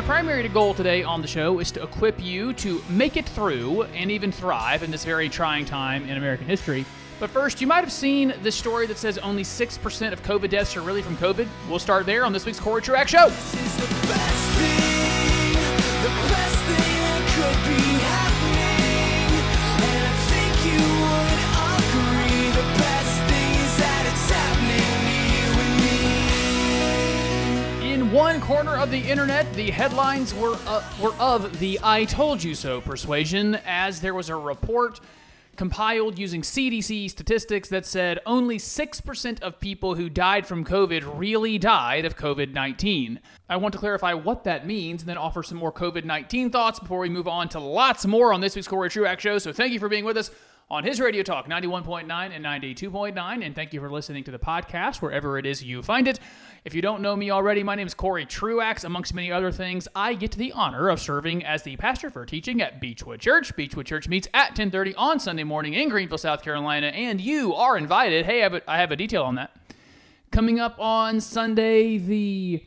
my primary goal today on the show is to equip you to make it through and even thrive in this very trying time in American history. But first, you might have seen this story that says only 6% of COVID deaths are really from COVID. We'll start there on this week's Cory Truax Show. One corner of the internet, the headlines were uh, were of the "I told you so" persuasion, as there was a report compiled using CDC statistics that said only 6% of people who died from COVID really died of COVID 19. I want to clarify what that means and then offer some more COVID 19 thoughts before we move on to lots more on this week's Cory Truax show. So thank you for being with us on his Radio Talk 91.9 and 92.9. And thank you for listening to the podcast wherever it is you find it. If you don't know me already, my name is Cory Truax. Amongst many other things, I get the honor of serving as the pastor for teaching at Beechwood Church. Beechwood Church meets at 10:30 on Sunday morning in Greenville, South Carolina, and you are invited. Hey, I have a, I have a detail on that. Coming up on Sunday, the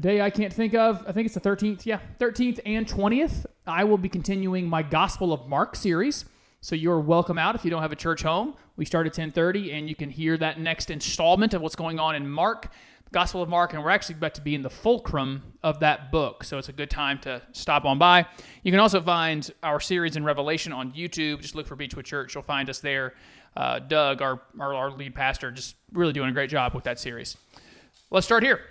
day I can't think of. I think it's the 13th. Yeah, 13th and 20th. I will be continuing my Gospel of Mark series. So you're welcome out if you don't have a church home. We start at 10:30 and you can hear that next installment of what's going on in Mark, Gospel of Mark, and we're actually about to be in the fulcrum of that book. So it's a good time to stop on by. You can also find our series in Revelation on YouTube. Just look for Beechwood Church. You'll find us there. Uh, Doug, our, our our lead pastor, just really doing a great job with that series. Let's start here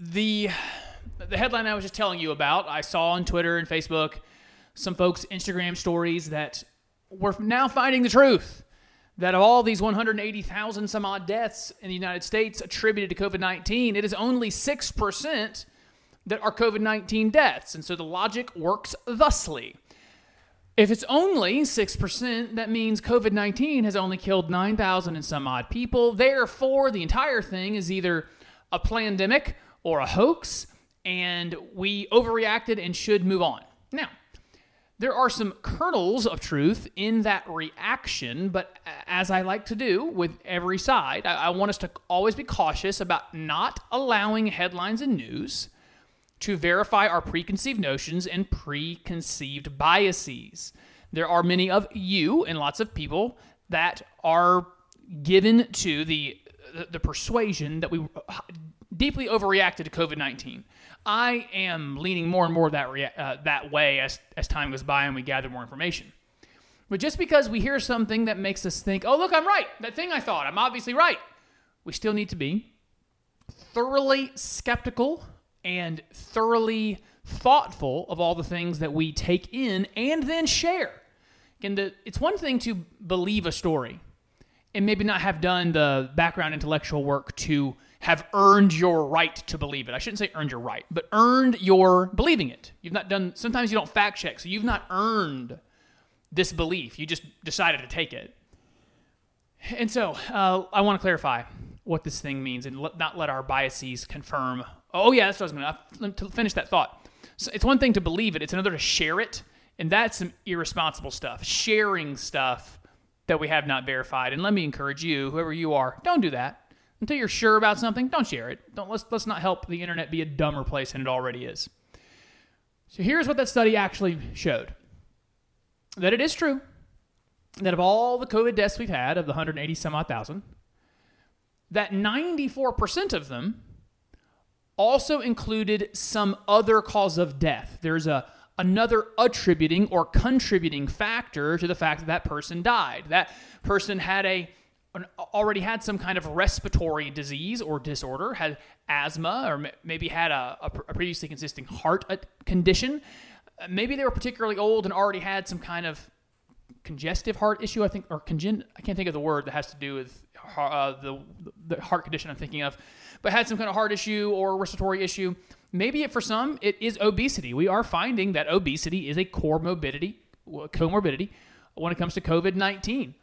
the the headline I was just telling you about, I saw on Twitter and Facebook some folks Instagram stories that were now finding the truth that of all these 180,000 some odd deaths in the United States attributed to COVID-19, it is only 6% that are COVID-19 deaths. And so the logic works thusly. If it's only 6%, that means COVID 19 has only killed 9,000 and some odd people. Therefore, the entire thing is either a pandemic or a hoax, and we overreacted and should move on. Now, there are some kernels of truth in that reaction, but as I like to do with every side, I, I want us to always be cautious about not allowing headlines and news to verify our preconceived notions and preconceived biases. There are many of you and lots of people that are given to the the persuasion that we deeply overreacted to COVID nineteen. I am leaning more and more that rea- uh, that way as as time goes by and we gather more information. But just because we hear something that makes us think, "Oh, look, I'm right. That thing I thought, I'm obviously right," we still need to be thoroughly skeptical and thoroughly thoughtful of all the things that we take in and then share. The, it's one thing to believe a story and maybe not have done the background intellectual work to have earned your right to believe it. I shouldn't say earned your right, but earned your believing it. You've not done, sometimes you don't fact check, so you've not earned this belief. You just decided to take it. And so uh, I want to clarify what this thing means and not let our biases confirm. Oh, yeah, that's what I was going to, to finish that thought. So it's one thing to believe it, it's another to share it. And that's some irresponsible stuff. Sharing stuff that we have not verified. And let me encourage you, whoever you are, don't do that. Until you're sure about something, don't share it. Don't let's let's not help the internet be a dumber place than it already is. So here's what that study actually showed. That it is true that of all the COVID deaths we've had, of the 180 some odd thousand, that 94% of them also included some other cause of death. There's a another attributing or contributing factor to the fact that that person died. That person had a already had some kind of respiratory disease or disorder, had asthma, or maybe had a, a, previously existing heart uh, condition. Uh, Maybe they were particularly old and already had some kind of congestive heart issue. I think, or congen. I can't think of the word that has to do with uh, the the heart condition I'm thinking of, but had some kind of heart issue or respiratory issue. Maybe it, for some it is obesity. We are finding that obesity is a core morbidity, comorbidity when it comes to COVID nineteen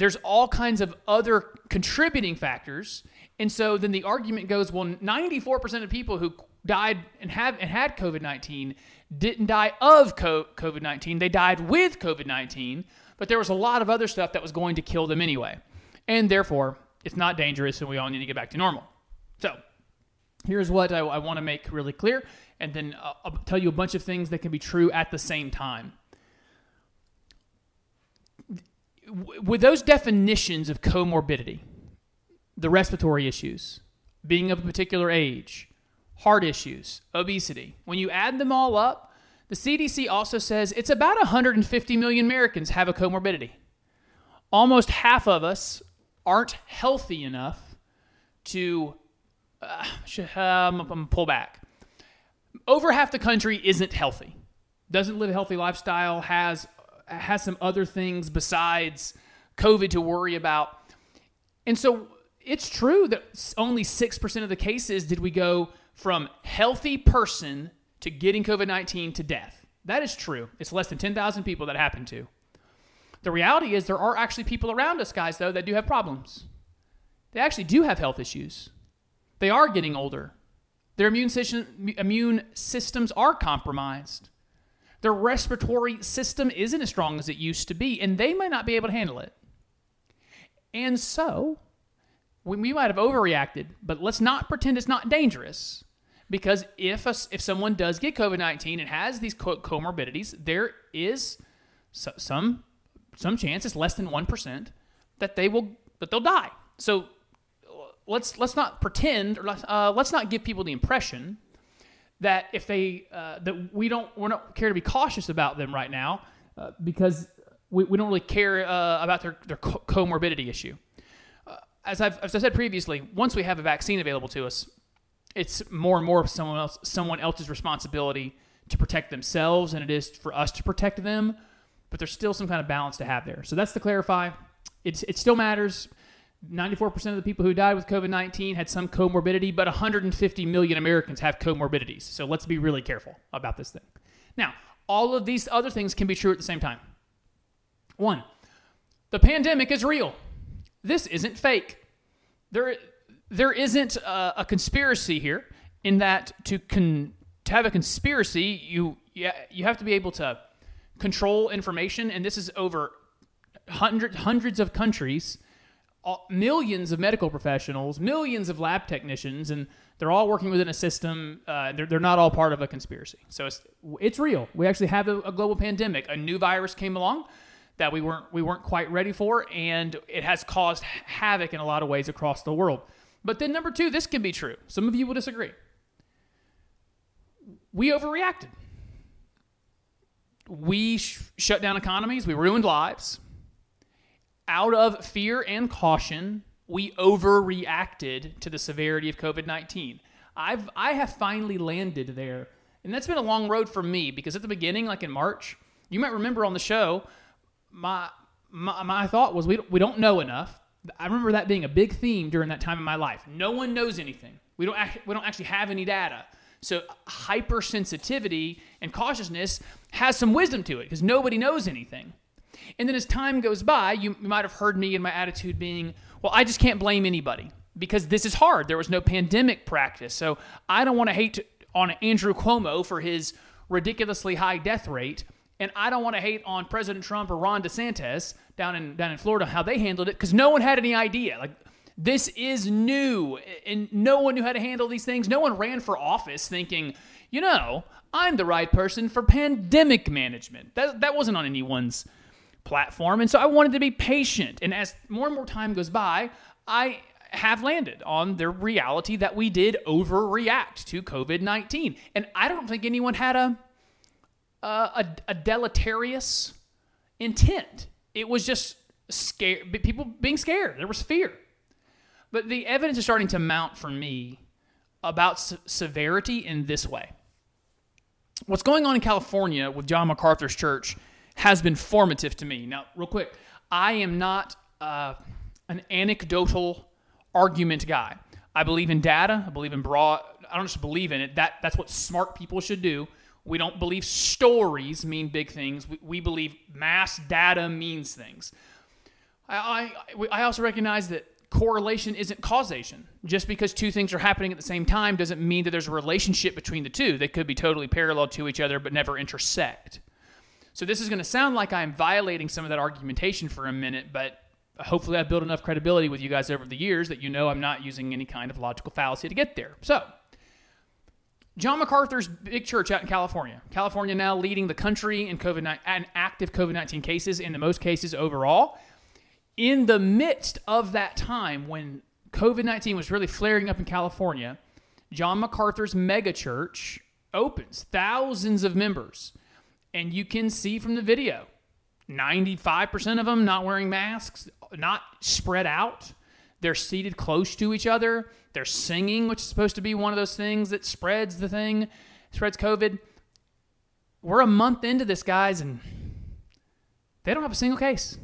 there's all kinds of other contributing factors. And so then the argument goes, well, 94% of people who died and have and had COVID-19 didn't die of COVID-19. They died with COVID-19, but there was a lot of other stuff that was going to kill them anyway. And therefore, it's not dangerous and we all need to get back to normal. So, Here's what I, I want to make really clear, and then uh, I'll tell you a bunch of things that can be true at the same time. With those definitions of comorbidity, the respiratory issues, being of a particular age, heart issues, obesity, when you add them all up, the CDC also says it's about 150 million Americans have a comorbidity. Almost half of us aren't healthy enough to uh, um, pull back. Over half the country isn't healthy, doesn't live a healthy lifestyle, has has some other things besides COVID to worry about, and so it's true that only six percent of the cases did we go from healthy person to getting COVID nineteen to death. That is true. It's less than ten thousand people that happened to. The reality is there are actually people around us, guys, though, that do have problems. They actually do have health issues. They are getting older. Their immune system, immune systems are compromised. Their respiratory system isn't as strong as it used to be, and they might not be able to handle it. And so, we, might have overreacted, but let's not pretend it's not dangerous. Because if a, if someone does get COVID nineteen and has these co- comorbidities, there is so, some some chance, it's less than one percent, that they will that they'll die. So let's let's not pretend or let's, uh, let's not give people the impression that if they uh, that we don't we don't care to be cautious about them right now uh, because we, we don't really care uh, about their their co- comorbidity issue. Uh, as I've as I said previously, once we have a vaccine available to us, it's more and more someone else someone else's responsibility to protect themselves than it is for us to protect them. But there's still some kind of balance to have there. So that's to clarify. It's, it still matters. 94% of the people who died with COVID 19 had some comorbidity, but 150 million Americans have comorbidities. So let's be really careful about this thing. Now, all of these other things can be true at the same time. One, the pandemic is real. This isn't fake. There, there isn't a, a conspiracy here in that to, con, to have a conspiracy, you, you, you have to be able to control information, and this is over hundred, hundreds of countries, millions of medical professionals, millions of lab technicians, and they're all working within a system. Uh, they're, they're not all part of a conspiracy. So it's, it's real. We actually have a, a global pandemic. A new virus came along that we weren't we weren't quite ready for, and it has caused havoc in a lot of ways across the world. But then number two, this can be true. Some of you will disagree. We overreacted. We sh- shut down economies. We ruined lives. Out of fear and caution, we overreacted to the severity of COVID 19. I've I have finally landed there. And that's been a long road for me because at the beginning, like in March, you might remember on the show, my my, my thought was we don't, we don't know enough. I remember that being a big theme during that time in my life. No one knows anything. We don't act, we don't actually have any data. So hypersensitivity and cautiousness has some wisdom to it because nobody knows anything. And then as time goes by, you, might have heard me and my attitude being, well, I just can't blame anybody because this is hard. There was no pandemic practice. So I don't want to hate on Andrew Cuomo for his ridiculously high death rate. And I don't want to hate on President Trump or Ron DeSantis down in down in Florida how they handled it because no one had any idea. Like this is new, and no one knew how to handle these things. No one ran for office thinking, you know, I'm the right person for pandemic management. That that wasn't on anyone's platform, and so I wanted to be patient. And as more and more time goes by, I have landed on the reality that we did overreact to COVID 19. And I don't think anyone had a a, a deleterious intent. It was just scare people being scared. There was fear. But the evidence is starting to mount for me about se- severity in this way. What's going on in California with John MacArthur's church has been formative to me. Now, real quick, I am not uh, an anecdotal argument guy. I believe in data. I believe in broad. I don't just believe in it. That that's what smart people should do. We don't believe stories mean big things. We, we believe mass data means things. I, I, I also recognize that correlation isn't causation. Just because two things are happening at the same time doesn't mean that there's a relationship between the two. They could be totally parallel to each other but never intersect. So this is going to sound like I'm violating some of that argumentation for a minute, but hopefully I've built enough credibility with you guys over the years that you know I'm not using any kind of logical fallacy to get there. So John MacArthur's big church out in California. California now leading the country in COVID and active COVID 19 cases in the most cases overall. In the midst of that time when COVID 19 was really flaring up in California, John MacArthur's megachurch opens, thousands of members. And you can see from the video 95% of them not wearing masks, not spread out. They're seated close to each other. They're singing, which is supposed to be one of those things that spreads the thing, spreads COVID. We're a month into this, guys, and they don't have a single case.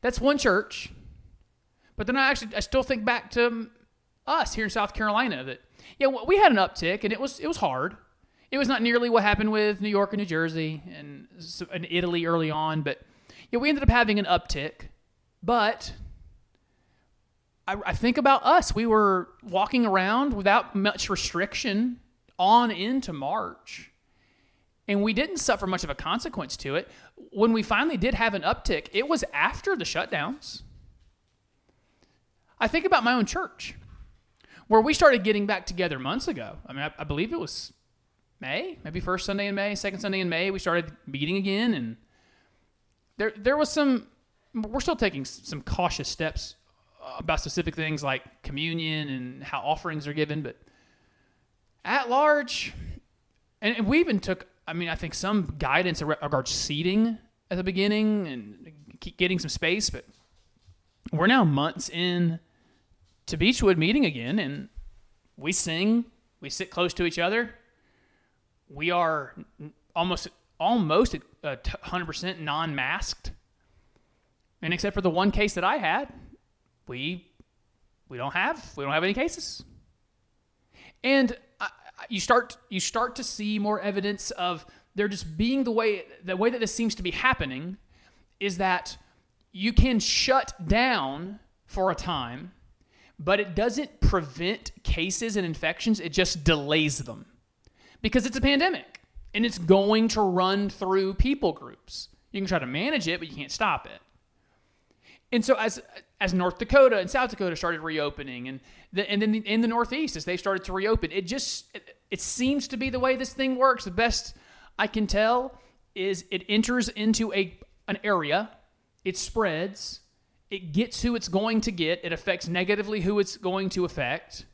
That's one church. But then I actually I still think back to um, us here in South Carolina that yeah we had an uptick and it was it was hard. It was not nearly what happened with New York and New Jersey and, and Italy early on, but yeah we ended up having an uptick. But I, I think about us. We were walking around without much restriction on into March and we didn't suffer much of a consequence to it. When we finally did have an uptick, it was after the shutdowns. I think about my own church, where we started getting back together months ago. I mean, I, I believe it was May, maybe first Sunday in May, second Sunday in May. We started meeting again, and there there was some. We're still taking some cautious steps uh, about specific things like communion and how offerings are given, but at large, and, we even took. I mean, I think some guidance regards seating at the beginning and getting some space, but we're now months in to Beechwood meeting again, and we sing, we sit close to each other. We are almost almost uh, hundred percent non-masked, and except for the one case that I had, we we don't have we don't have any cases. And I, you start you start to see more evidence of there just being the way the way that this seems to be happening is that you can shut down for a time but it doesn't prevent cases and infections, it just delays them because it's a pandemic and it's going to run through people groups. You can try to manage it, but you can't stop it. And so as as North Dakota and South Dakota started reopening, and the, and then in the Northeast as they started to reopen, it just it, it seems to be the way this thing works. The best I can tell is it enters into a an area, it spreads, it gets who it's going to get, it affects negatively who it's going to affect.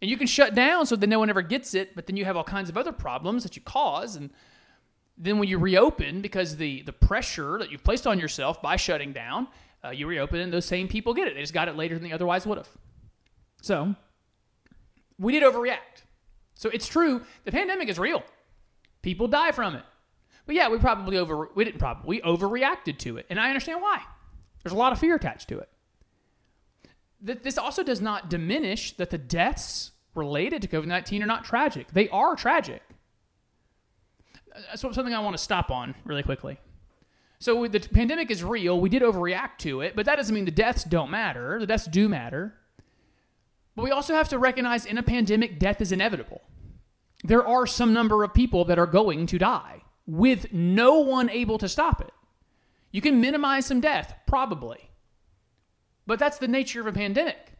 And you can shut down so that no one ever gets it, but then you have all kinds of other problems that you cause. And then when you reopen, because the, the pressure that you've placed on yourself by shutting down, uh, you reopen and those same people get it. They just got it later than they otherwise would have. So we did overreact. So it's true, the pandemic is real. People die from it. But yeah, we probably over we didn't probably we overreacted to it. And I understand why. There's a lot of fear attached to it. This also does not diminish that the deaths related to COVID 19 are not tragic. They are tragic. Uh, That's something I want to stop on really quickly. So the pandemic is real. We did overreact to it, but that doesn't mean the deaths don't matter. The deaths do matter. But we also have to recognize in a pandemic, death is inevitable. There are some number of people that are going to die with no one able to stop it. You can minimize some death, probably. But that's the nature of a pandemic.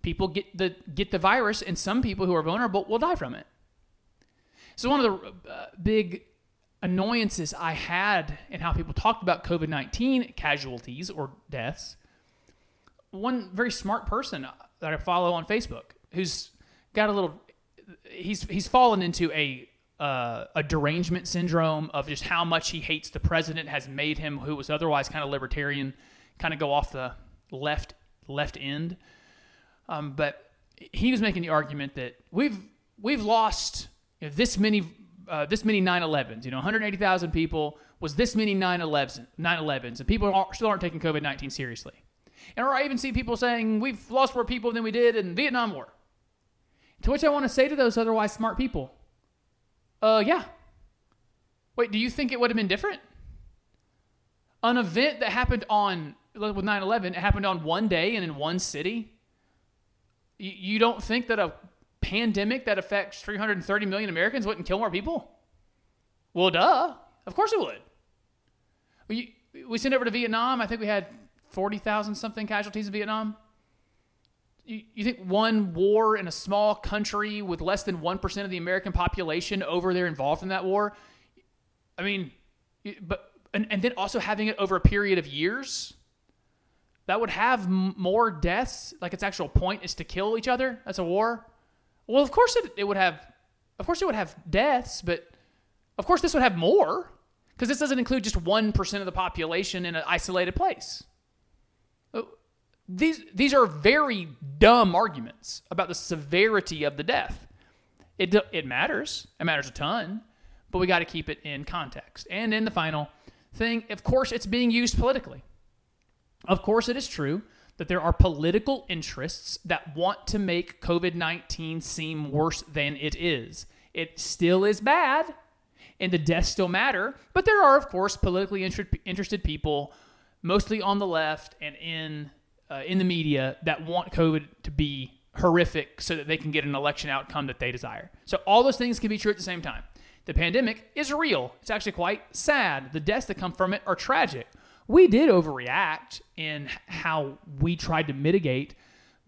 People get the get the virus, and some people who are vulnerable will die from it. So one of the uh, big annoyances I had in how people talked about COVID nineteen casualties or deaths. One very smart person that I follow on Facebook, who's got a little, he's he's fallen into a uh, a derangement syndrome of just how much he hates the president has made him, who was otherwise kind of libertarian, kind of go off the left left end. Um, but he was making the argument that we've we've lost you know, this many uh, this many 9/11s. You know, 180,000 people was this many 9/11s, 9/11s, and people are, still aren't taking COVID-19 seriously. And or I even see people saying we've lost more people than we did in Vietnam War. To which I want to say to those otherwise smart people, uh, yeah. Wait, do you think it would have been different? An event that happened on, with 9 11, it happened on one day and in one city. You, don't think that a pandemic that affects 330 million Americans wouldn't kill more people? Well, duh. Of course it would. We, we sent over to Vietnam. I think we had 40,000 something casualties in Vietnam. You, you think one war in a small country with less than 1% of the American population over there involved in that war? I mean, but, and, and then also having it over a period of years? That would have m- more deaths. Like its actual point is to kill each other. That's a war. Well, of course it, it would have, of course it would have deaths, but of course this would have more because this doesn't include just one percent of the population in an isolated place. Uh, These these are very dumb arguments about the severity of the death. It it matters. It matters a ton, but we got to keep it in context. And in the final thing, of course, it's being used politically. Of course, it is true that there are political interests that want to make COVID 19 seem worse than it is. It still is bad, and the deaths still matter, but there are, of course, politically inter- interested people, mostly on the left and in, uh, in the media, that want COVID to be horrific so that they can get an election outcome that they desire. So, all those things can be true at the same time. The pandemic is real. It's actually quite sad. The deaths that come from it are tragic. We did overreact in how we tried to mitigate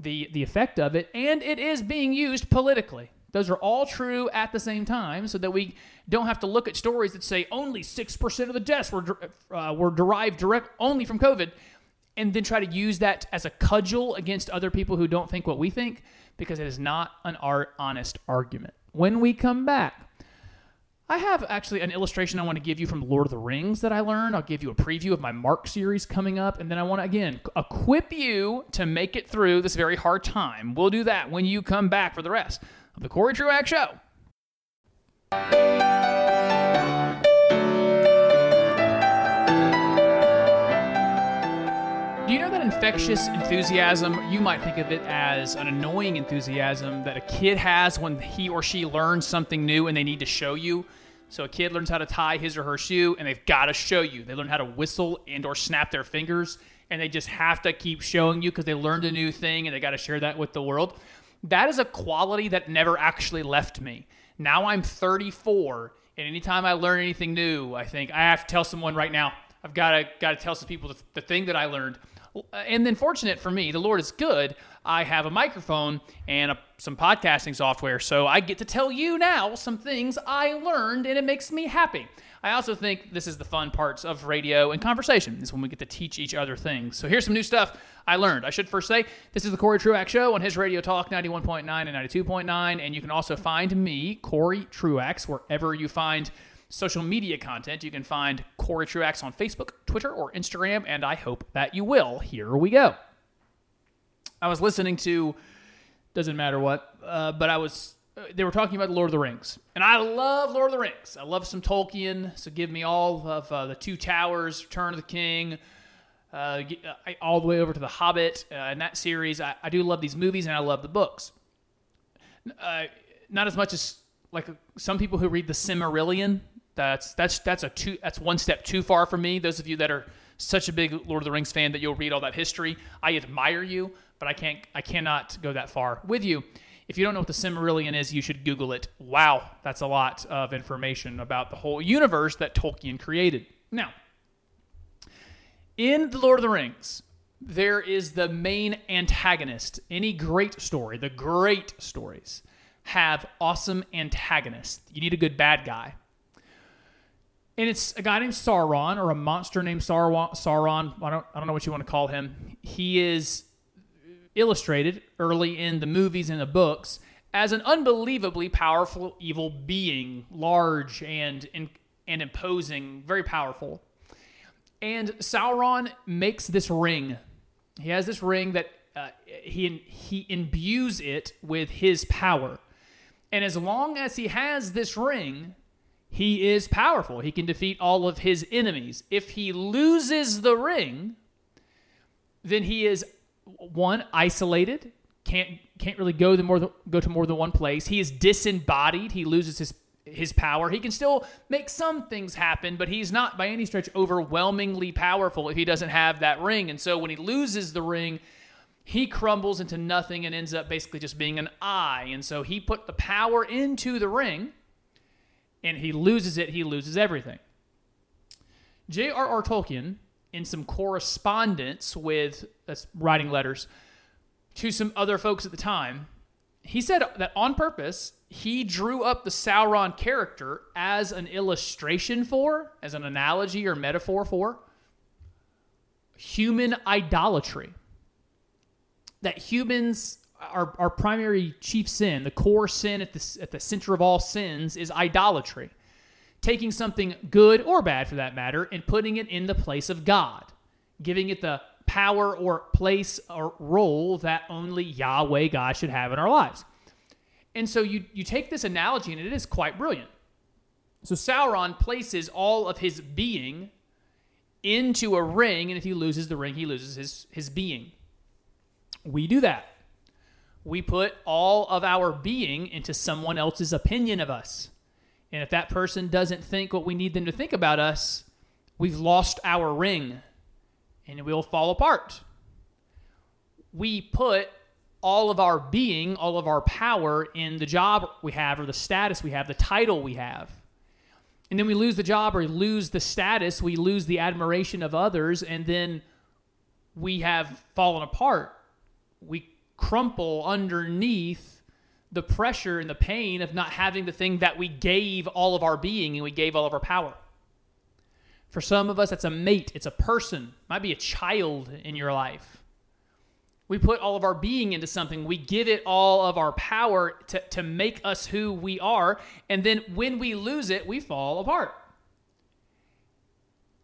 the the effect of it, and it is being used politically. Those are all true at the same time, so that we don't have to look at stories that say only six percent of the deaths were uh, were derived direct only from COVID, and then try to use that as a cudgel against other people who don't think what we think, because it is not an art honest argument. When we come back, I have actually an illustration I want to give you from Lord of the Rings that I learned. I'll give you a preview of my Mark series coming up, and then I want to again equip you to make it through this very hard time. We'll do that when you come back for the rest of the Cory Truax Show. Do you know that infectious enthusiasm, you might think of it as an annoying enthusiasm that a kid has when he or she learns something new and they need to show you? So a kid learns how to tie his or her shoe and they've got to show you. They learn how to whistle and or snap their fingers and they just have to keep showing you because they learned a new thing and they got to share that with the world. That is a quality that never actually left me. Now I'm 34 and anytime I learn anything new, I think I have to tell someone right now, I've got to got to tell some people the, the thing that I learned. And then, fortunate for me, the Lord is good. I have a microphone and a, some podcasting software, so I get to tell you now some things I learned, and it makes me happy. I also think this is the fun parts of radio and conversation is when we get to teach each other things. So here's some new stuff I learned. I should first say this is the Cory Truax Show on his Radio Talk 91.9 and 92.9, and you can also find me, Cory Truax, wherever you find social media content. You can find Cory Truax on Facebook, Twitter, or Instagram, and I hope that you will. Here we go. I was listening to, doesn't matter what, uh, but I was, uh, they were talking about Lord of the Rings. And I love Lord of the Rings. I love some Tolkien, so give me all of uh, the Two Towers, Return of the King, uh, uh, all the way over to The Hobbit uh, and that series. I, I do love these movies and I love the books. Uh, not as much as like some people who read the Silmarillion. That's that's that's a two that's one step too far for me. Those of you that are such a big Lord of the Rings fan that you'll read all that history, I admire you, but I can't I cannot go that far with you. If you don't know what the Silmarillion is, you should Google it. Wow, that's a lot of information about the whole universe that Tolkien created. Now, in The Lord of the Rings, there is the main antagonist. Any great story, the great stories, have awesome antagonists. You need a good bad guy. And it's a guy named Sauron or a monster named Sauron. Sauron. I don't, I don't know what you want to call him. He is illustrated early in the movies and the books as an unbelievably powerful evil being, large and, and, imposing, very powerful. And Sauron makes this ring. He has this ring that uh, he he imbues it with his power. And as long as he has this ring, he is powerful. He can defeat all of his enemies. If he loses the ring, then he is one isolated, can't can't really go the more than, go to more than one place. He is disembodied. He loses his his power. He can still make some things happen, but he's not by any stretch overwhelmingly powerful if he doesn't have that ring. And so when he loses the ring, he crumbles into nothing and ends up basically just being an eye. And so he put the power into the ring, and he loses it, he loses everything. J.R.R. Tolkien, in some correspondence with uh, writing letters, to some other folks at the time, he said that on purpose, he drew up the Sauron character as an illustration for, as an analogy or metaphor for, human idolatry. That humans, our, our primary chief sin, the core sin at the, at the center of all sins, is idolatry. Taking something good or bad for that matter and putting it in the place of God, giving it the power or place or role that only Yahweh God should have in our lives. And so you, you take this analogy, and it is quite brilliant. So Sauron places all of his being into a ring, and if he loses the ring, he loses his, his being. We do that. We put all of our being into someone else's opinion of us. And if that person doesn't think what we need them to think about us, we've lost our ring and it will fall apart. We put all of our being, all of our power in the job we have or the status we have, the title we have. And then we lose the job or lose the status, we lose the admiration of others, and then we have fallen apart. We crumple underneath the pressure and the pain of not having the thing that we gave all of our being and we gave all of our power. For some of us, that's a mate, it's a person, might be a child in your life. We put all of our being into something. We give it all of our power to, to make us who we are. And then when we lose it, we fall apart.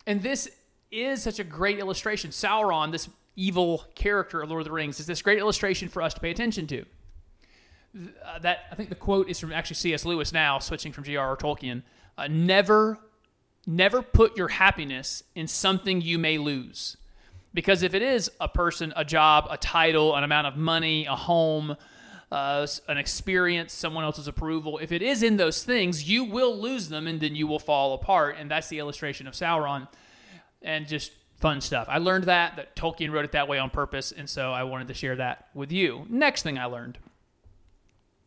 And this is such a great illustration. Sauron, this evil character of Lord of the Rings, is this great illustration for us to pay attention to. Uh, that I think the quote is from actually C.S. Lewis now, switching from J.R.R. Tolkien. Uh, never, never put your happiness in something you may lose. Because if it is a person, a job, a title, an amount of money, a home, uh, an experience, someone else's approval, if it is in those things, you will lose them and then you will fall apart. And that's the illustration of Sauron. And just fun stuff. I learned that, that Tolkien wrote it that way on purpose. And so I wanted to share that with you. Next thing I learned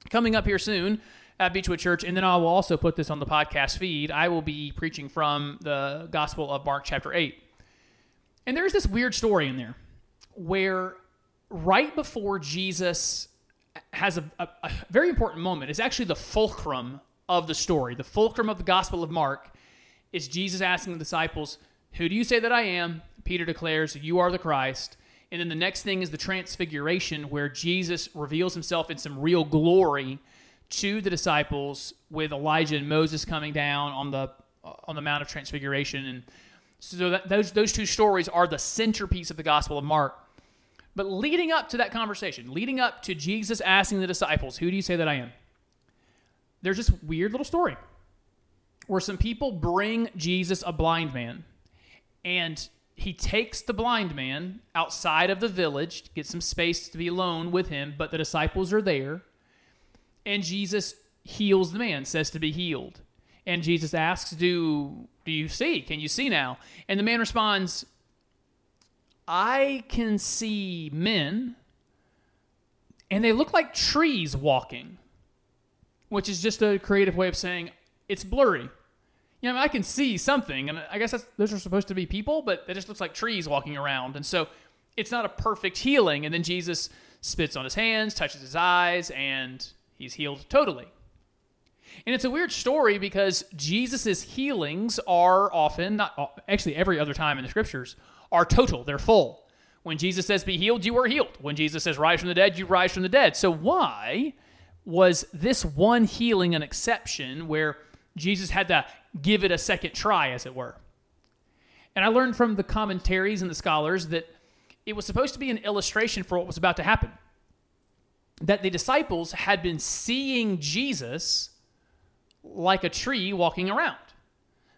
coming up here soon at Beechwood Church, and then I will also put this on the podcast feed. I will be preaching from the Gospel of Mark, chapter 8. And there's this weird story in there where right before Jesus has a, a, a very important moment, it's actually the fulcrum of the story. The fulcrum of the Gospel of Mark is Jesus asking the disciples, Who do you say that I am? Peter declares, You are the Christ. And then the next thing is the transfiguration, where Jesus reveals himself in some real glory to the disciples with Elijah and Moses coming down on the uh, on the Mount of Transfiguration. And so that, those those two stories are the centerpiece of the Gospel of Mark. But leading up to that conversation, leading up to Jesus asking the disciples, "Who do you say that I am?" There's this weird little story where some people bring Jesus a blind man, and he takes the blind man outside of the village, to get some space to be alone with him, but the disciples are there. And Jesus heals the man, says to be healed. And Jesus asks, Do do you see? Can you see now? And the man responds, I can see men, and they look like trees walking, which is just a creative way of saying it's blurry. You know, I, mean, I can see something, and I guess those are supposed to be people, but it just looks like trees walking around. And so it's not a perfect healing. And then Jesus spits on his hands, touches his eyes, and he's healed totally. And it's a weird story because Jesus' healings are often, not uh, actually every other time in the scriptures, are total. They're full. When Jesus says, be healed, you are healed. When Jesus says, rise from the dead, you rise from the dead. So why was this one healing an exception where Jesus had to give it a second try, as it were? And I learned from the commentaries and the scholars that it was supposed to be an illustration for what was about to happen. That the disciples had been seeing Jesus like a tree walking around.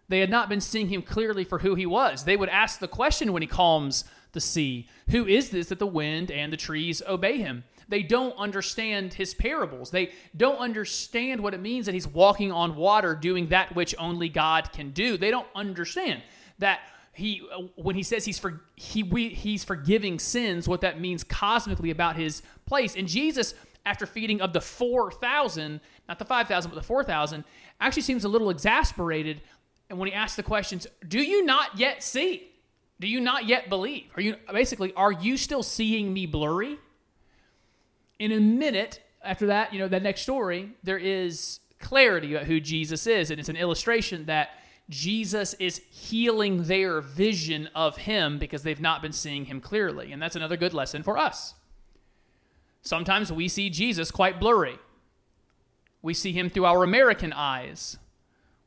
They had not been seeing him clearly for who he was. They would ask the question when he calms the sea Who is this that the wind and the trees obey him? They don't understand his parables. They don't understand what it means that he's walking on water doing that which only God can do. They don't understand that he uh, when he says he's for he we, he's forgiving sins what that means cosmically about his place. And Jesus after feeding of the 4,000, not the 5,000, but the 4,000, actually seems a little exasperated. And when he asks the questions, do you not yet see? Do you not yet believe? Are you basically, are you still seeing me blurry? In a minute after that, you know, that next story, there is clarity about who Jesus is. And it's an illustration that Jesus is healing their vision of him because they've not been seeing him clearly. And that's another good lesson for us. Sometimes we see Jesus quite blurry. We see him through our American eyes.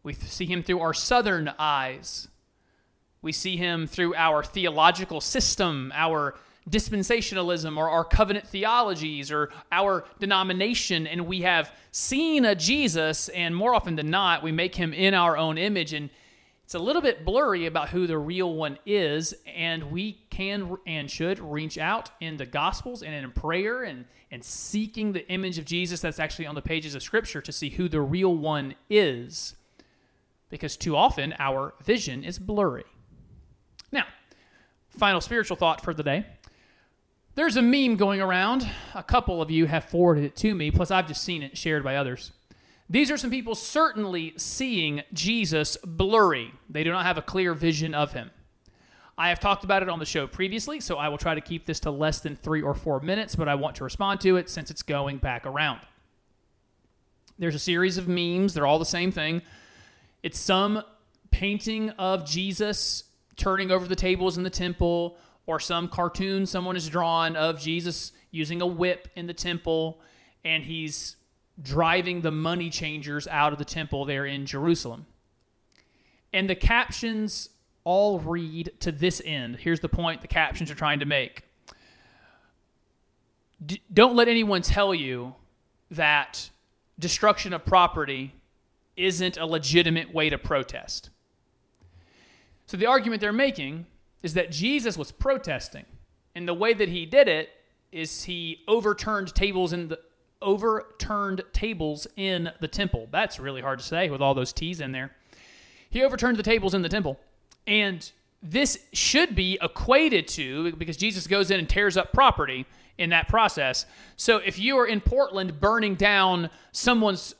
We see him through our Southern eyes. We see him through our theological system, our dispensationalism, or our covenant theologies, or our denomination, and we have seen a Jesus, and more often than not, we make him in our own image. And it's a little bit blurry about who the real one is, and we can and should reach out in the Gospels and in prayer and, and seeking the image of Jesus that's actually on the pages of Scripture to see who the real one is. Because too often our vision is blurry. Now, final spiritual thought for the day. There's a meme going around. A couple of you have forwarded it to me, plus, I've just seen it shared by others. These are some people certainly seeing Jesus blurry. They do not have a clear vision of him. I have talked about it on the show previously, so I will try to keep this to less than three or four minutes, but I want to respond to it since it's going back around. There's a series of memes, they're all the same thing. It's some painting of Jesus turning over the tables in the temple, or some cartoon someone has drawn of Jesus using a whip in the temple, and he's driving the money changers out of the temple there in Jerusalem. And the captions all read to this end. Here's the point the captions are trying to make. D- don't let anyone tell you that destruction of property isn't a legitimate way to protest. So the argument they're making is that Jesus was protesting, and the way that he did it is he overturned tables in the overturned tables in the temple. That's really hard to say with all those T's in there. He overturned the tables in the temple. And this should be equated to because Jesus goes in and tears up property in that process. So if you are in Portland burning down someone's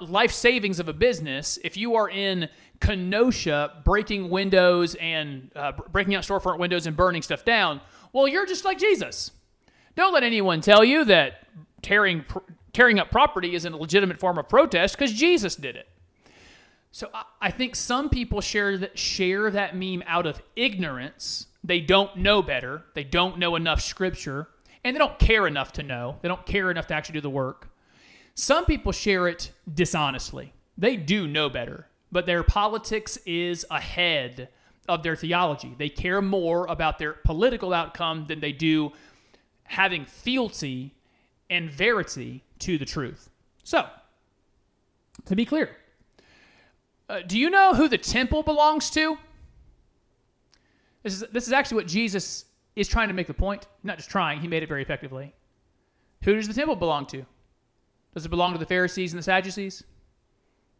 life savings of a business, if you are in Kenosha breaking windows and uh, breaking out storefront windows and burning stuff down, well, you're just like Jesus. Don't let anyone tell you that tearing tearing up property isn't a legitimate form of protest because Jesus did it. So I, I think some people share that share that meme out of ignorance. They don't know better. They don't know enough scripture, and they don't care enough to know. They don't care enough to actually do the work. Some people share it dishonestly. They do know better, but their politics is ahead of their theology. They care more about their political outcome than they do having fealty and verity to the truth. So, to be clear, uh, do you know who the temple belongs to? This is, this is actually what Jesus is trying to make the point. Not just trying, he made it very effectively. Who does the temple belong to? Does it belong to the Pharisees and the Sadducees?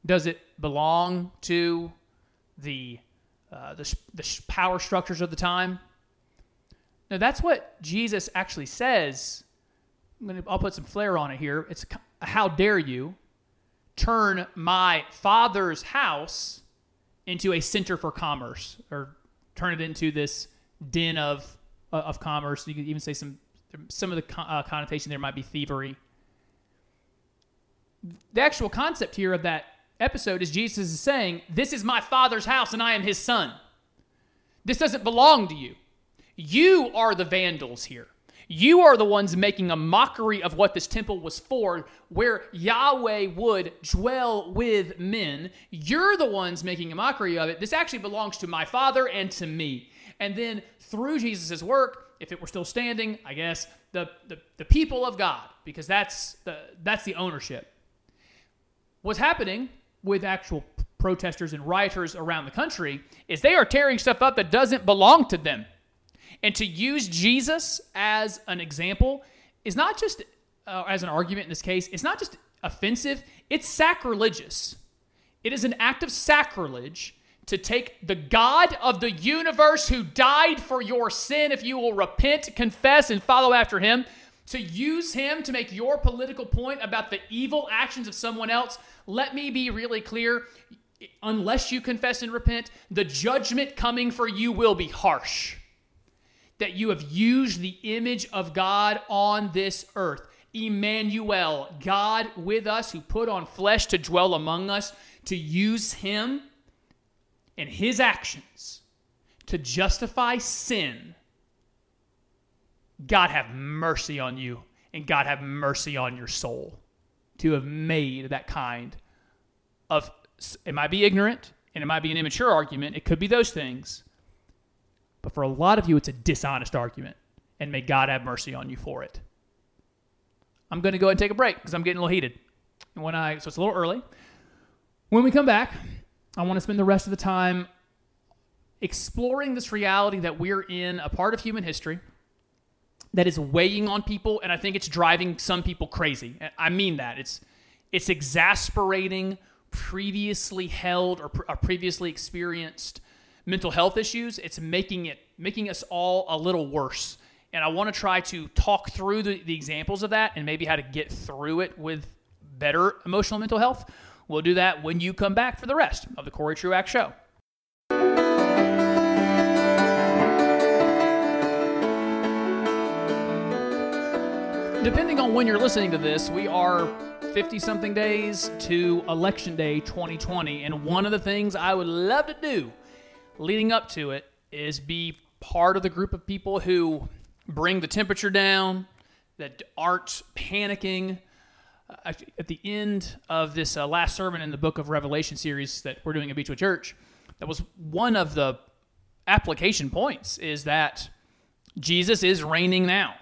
Does it belong to the, uh, the, the power structures of the time? Now, that's what Jesus actually says. I'm gonna, I'll put some flair on it here. It's how dare you turn my father's house into a center for commerce or turn it into this den of, uh, of commerce. You could even say some, some of the con- uh, connotation there might be thievery. The actual concept here of that episode is Jesus is saying, This is my father's house and I am his son. This doesn't belong to you. You are the vandals here. You are the ones making a mockery of what this temple was for, where Yahweh would dwell with men. You're the ones making a mockery of it. This actually belongs to my Father and to me. And then through Jesus' work, if it were still standing, I guess, the, the, the people of God, because that's the, that's the ownership. What's happening with actual protesters and rioters around the country is they are tearing stuff up that doesn't belong to them. And to use Jesus as an example is not just uh, as an argument in this case, it's not just offensive, it's sacrilegious. It is an act of sacrilege to take the God of the universe who died for your sin if you will repent, confess, and follow after him, to use him to make your political point about the evil actions of someone else. Let me be really clear. Unless you confess and repent, the judgment coming for you will be harsh that you have used the image of God on this earth. Emmanuel, God with us, who put on flesh to dwell among us, to use him and his actions to justify sin. God have mercy on you, and God have mercy on your soul to have made that kind of. It might be ignorant and it might be an immature argument. It could be those things. But for a lot of you, it's a dishonest argument. And may God have mercy on you for it. I'm going to go ahead and take a break because I'm getting a little heated. And when I so it's a little early. When we come back, I want to spend the rest of the time exploring this reality that we're in a part of human history that is weighing on people and I think it's driving some people crazy. I mean that. It's it's exasperating previously held or, or uh, previously experienced mental health issues. It's making it making us all a little worse. And I want to try to talk through the, the examples of that and maybe how to get through it with better emotional mental health. We'll do that when you come back for the rest of the Cory Truax Show. Depending on when you're listening to this, we are 50 something days to Election Day 2020. And one of the things I would love to do leading up to it is be part of the group of people who bring the temperature down, that aren't panicking. Uh, At the end of this uh, last sermon in the book of Revelation series that we're doing at Beechwood Church, that was one of the application points is that Jesus is reigning now.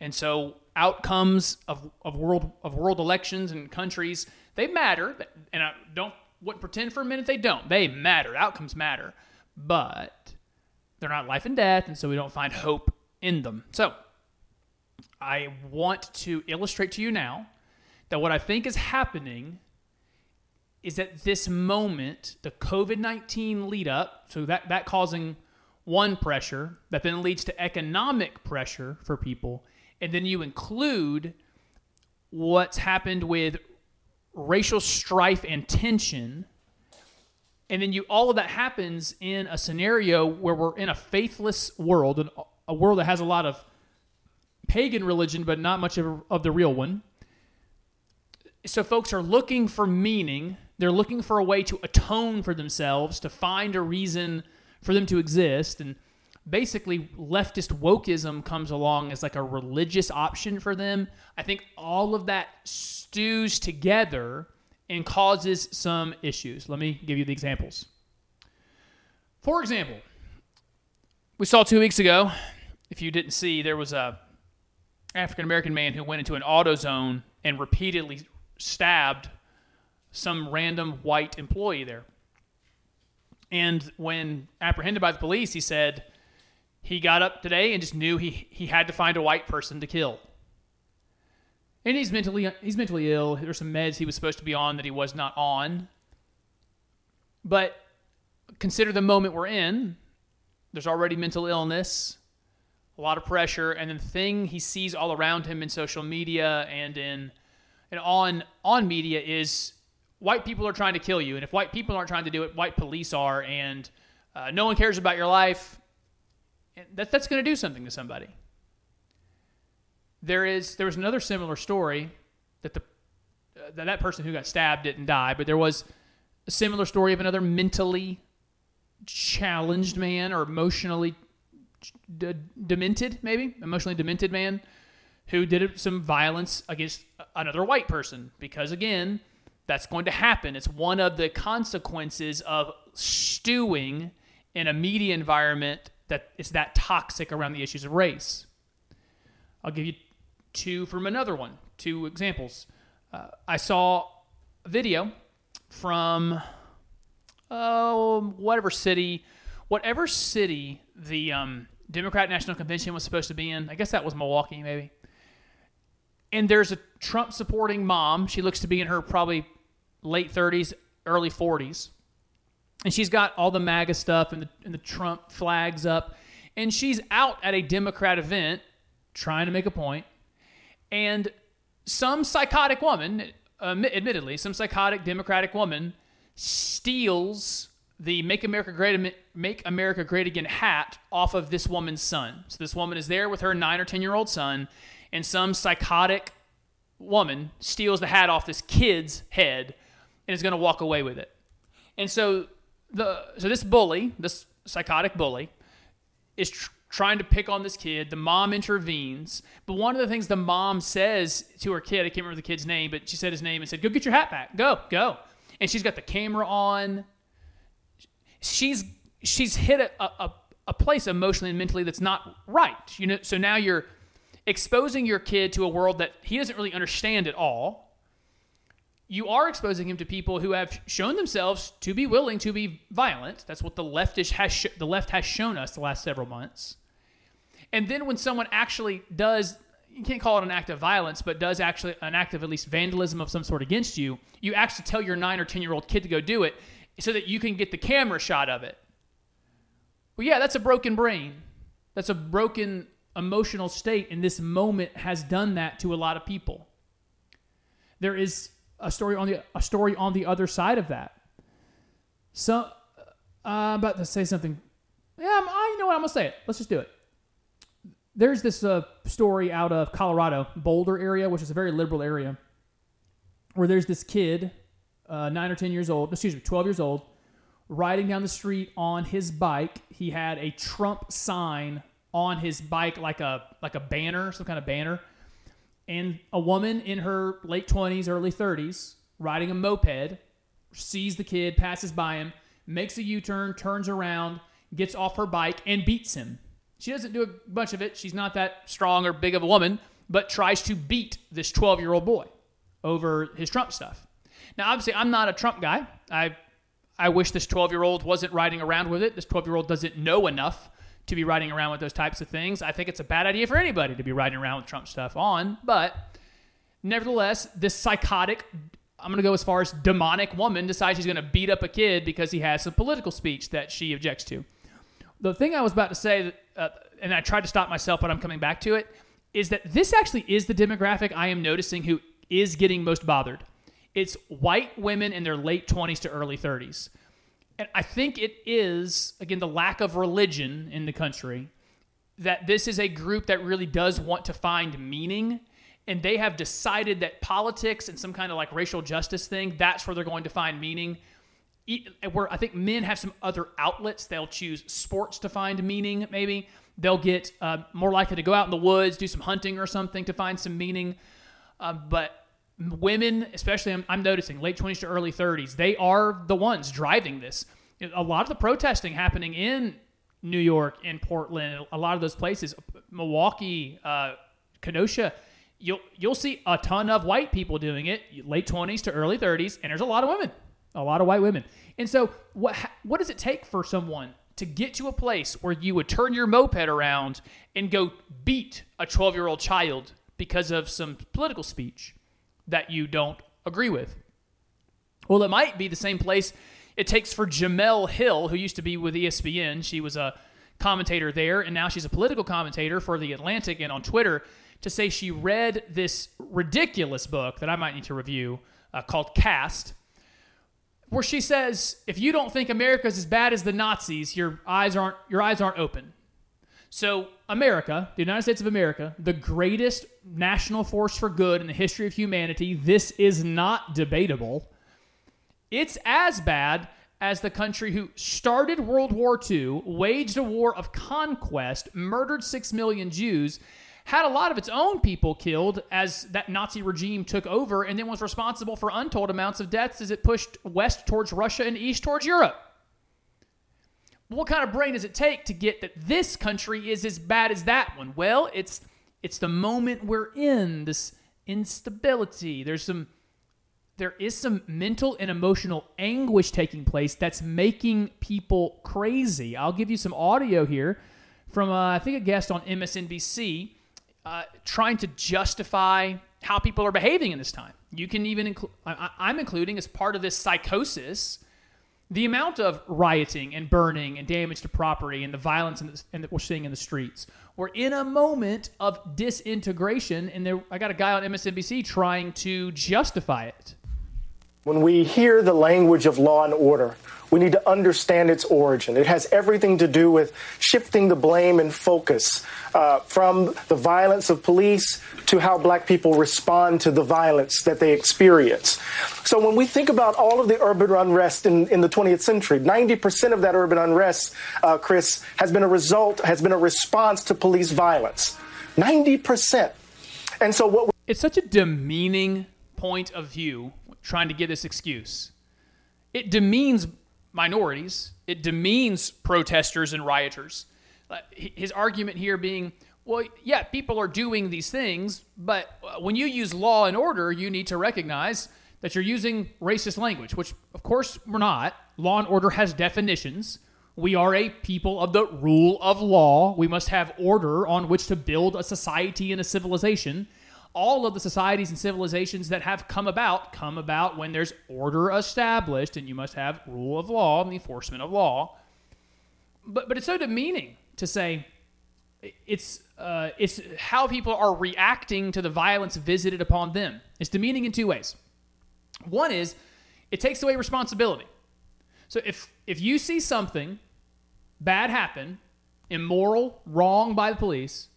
And so outcomes of, of world of world elections and countries, they matter. And I don't wouldn't pretend for a minute they don't. They matter. Outcomes matter. But they're not life and death, and so we don't find hope in them. So I want to illustrate to you now that what I think is happening is that this moment, the COVID 19 lead up, so that, that causing one pressure that then leads to economic pressure for people, and then you include what's happened with racial strife and tension. And then you all of that happens in a scenario where we're in a faithless world and a world that has a lot of pagan religion but not much of, of the real one. So folks are looking for meaning. They're looking for a way to atone for themselves to find a reason for them to exist. And basically leftist wokeism comes along as like a religious option for them. I think all of that stews together and causes some issues. Let me give you the examples. For example we saw two weeks ago if you didn't see there was a african american man who went into an AutoZone and repeatedly stabbed some random white employee there. And when apprehended by the police he said he got up today and just knew he, he had to find a white person to kill. And he's mentally he's mentally ill. There's some meds he was supposed to be on that he was not on. But consider the moment we're in. There's already mental illness, a lot of pressure, and the thing he sees all around him in social media and in and on on media is white people are trying to kill you, and if white people aren't trying to do it, white police are, and uh, no one cares about your life that, that's going to do something to somebody. There is there was another similar story that the uh, that, that person who got stabbed didn't die, but there was a similar story of another mentally challenged man or emotionally d- demented, maybe emotionally demented man who did some violence against another white person because again that's going to happen it's one of the consequences of stewing in a media environment that it's that toxic around the issues of race. I'll give you two from another one, two examples. Uh, I saw a video from oh whatever city, whatever city the um, Democrat National Convention was supposed to be in. I guess that was Milwaukee, maybe. And there's a Trump supporting mom. She looks to be in her probably late 30s, early 40s and she's got all the MAGA stuff and the, and the Trump flags up, and she's out at a Democrat event trying to make a point, and some psychotic woman, um, admittedly, some psychotic Democratic woman steals the "Make America Great Make America Great Again" hat off of this woman's son. So this woman is there with her nine or ten year old son, and some psychotic woman steals the hat off this kid's head and is going to walk away with it. And so the so this bully, this psychotic bully, is tr- trying to pick on this kid. The mom intervenes, but one of the things the mom says to her kid, I can't remember the kid's name, but she said his name and said, "Go get your hat back. Go, go." And she's got the camera on. She's she's hit a, a, a place emotionally and mentally that's not right. You know, so now you're exposing your kid to a world that he doesn't really understand at all you are exposing him to people who have shown themselves to be willing to be violent. That's what the leftish has sh- the left has shown us the last several months. And then when someone actually does, you can't call it an act of violence, but does actually an act of at least vandalism of some sort against you, you actually tell your nine or ten year old kid to go do it so that you can get the camera shot of it. Well, yeah, that's a broken brain. That's a broken emotional state, and this moment has done that to a lot of people. There is a story on the a story on the other side of that. So uh, I'm about to say something. Yeah, I'm, I you know what I'm gonna say it. Let's just do it. There's this uh, story out of Colorado, Boulder area, which is a very liberal area, where there's this kid, uh, nine or ten years old, excuse me, twelve years old, riding down the street on his bike. He had a Trump sign on his bike, like a like a banner, some kind of banner and a woman in her late 20s, early 30s, riding a moped, sees the kid, passes by him, makes a U turn, turns around, gets off her bike, and beats him. She doesn't do a bunch of it. She's not that strong or big of a woman, but tries to beat this 12 year old boy over his Trump stuff. Now, obviously, I'm not a Trump guy. I, I wish this 12 year old wasn't riding around with it. This 12 year old doesn't know enough to be riding around with those types of things. I think it's a bad idea for anybody to be riding around with Trump stuff on, but nevertheless, this psychotic, I'm going to go as far as demonic woman decides she's going to beat up a kid because he has some political speech that she objects to. The thing I was about to say, uh, and I tried to stop myself, but I'm coming back to it, is that this actually is the demographic I am noticing who is getting most bothered. It's white women in their late 20s to early 30s. And I think it is, again, the lack of religion in the country that this is a group that really does want to find meaning. And they have decided that politics and some kind of like racial justice thing, that's where they're going to find meaning. Where I think men have some other outlets. They'll choose sports to find meaning, maybe. They'll get uh, more likely to go out in the woods, do some hunting or something to find some meaning. Uh, but women, especially I'm, I'm noticing late 20s to early 30s, they are the ones driving this. A lot of the protesting happening in New York, in Portland, a lot of those places, Milwaukee, uh, Kenosha, you'll you'll see a ton of white people doing it, late 20s to early 30s, and there's a lot of women, a lot of white women. And so, what what does it take for someone to get to a place where you would turn your moped around and go beat a 12 year old child because of some political speech that you don't agree with? Well, it might be the same place it takes for Jemele Hill, who used to be with ESPN. She was a commentator there, and now she's a political commentator for The Atlantic and on Twitter, to say she read this ridiculous book that I might need to review uh, called Caste, where she says, if you don't think America's as bad as the Nazis, your eyes aren't your eyes aren't open. So, America, the United States of America, the greatest national force for good in the history of humanity, this is not debatable. It's as bad as the country who started World War II, waged a war of conquest, murdered six million Jews, had a lot of its own people killed as that Nazi regime took over, and then was responsible for untold amounts of deaths as it pushed west towards Russia and east towards Europe. What kind of brain does it take to get that this country is as bad as that one? Well, it's it's the moment we're in, this instability. There's some there is some mental and emotional anguish taking place that's making people crazy. I'll give you some audio here from, uh, I think, a guest on MSNBC uh, trying to justify how people are behaving in this time. You can even include, I'm including as part of this psychosis the amount of rioting and burning and damage to property and the violence in the, and that we're seeing in the streets. We're in a moment of disintegration, and there, I got a guy on MSNBC trying to justify it. When we hear the language of law and order, we need to understand its origin. It has everything to do with shifting the blame and focus uh, from the violence of police to how black people respond to the violence that they experience. So when we think about all of the urban unrest in, in the 20th century, 90% of that urban unrest, uh, Chris, has been a result, has been a response to police violence. 90%. And so what It's such a demeaning point of view trying to give this excuse. It demeans minorities, it demeans protesters and rioters. His argument here being, well, yeah, people are doing these things, but uh, when you use law and order, you need to recognize that you're using racist language, which, of course, we're not. Law and order has definitions. We are a people of the rule of law. We must have order on which to build a society and a civilization. All of the societies and civilizations that have come about come about when there's order established, and you must have rule of law and the enforcement of law. But but it's so demeaning to say it's uh, it's how people are reacting to the violence visited upon them. It's demeaning in two ways. One is it takes away responsibility. So if if you see something bad happen, immoral, wrong by the police,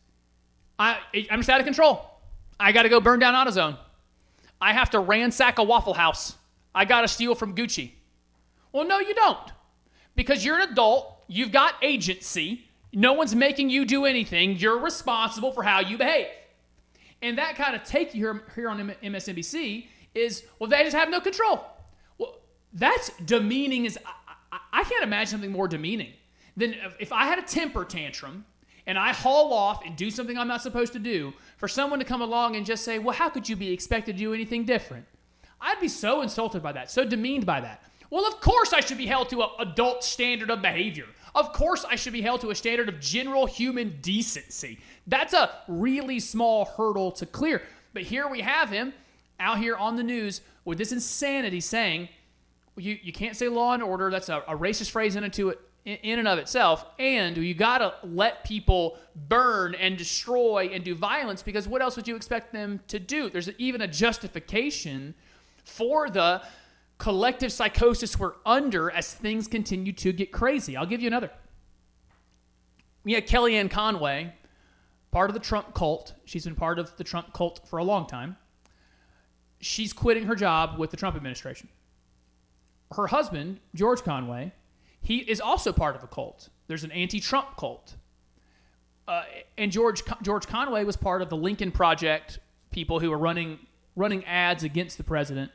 I I'm just out of control. I got to go burn down AutoZone. I have to ransack a Waffle House. I got to steal from Gucci. Well, no, you don't. Because you're an adult, you've got agency, no one's making you do anything, you're responsible for how you behave. And that kind of take you here, here on MSNBC is, well, they just have no control. Well, that's demeaning Is I, I, I can't imagine something more demeaning than if- if I had a temper tantrum and I haul off and do something I'm not supposed to do for someone to come along and just say, well, how could you be expected to do anything different? I'd be so insulted by that, so demeaned by that. Well, of course I should be held to an adult standard of behavior. Of course I should be held to a standard of general human decency. That's a really small hurdle to clear. But here we have him out here on the news with this insanity saying, you, you can't say law and order. That's a, a racist phrase in, into it, in, and of itself. And you got to let people burn and destroy and do violence because what else would you expect them to do? There's even a justification for the collective psychosis we're under as things continue to get crazy. I'll give you another. Had Kellyanne Conway, part of the Trump cult. She's been part of the Trump cult for a long time. She's quitting her job with the Trump administration. Her husband, George Conway, he is also part of a cult. There's an anti-Trump cult. Uh, and George George Conway was part of the Lincoln Project people who were running running ads against the president.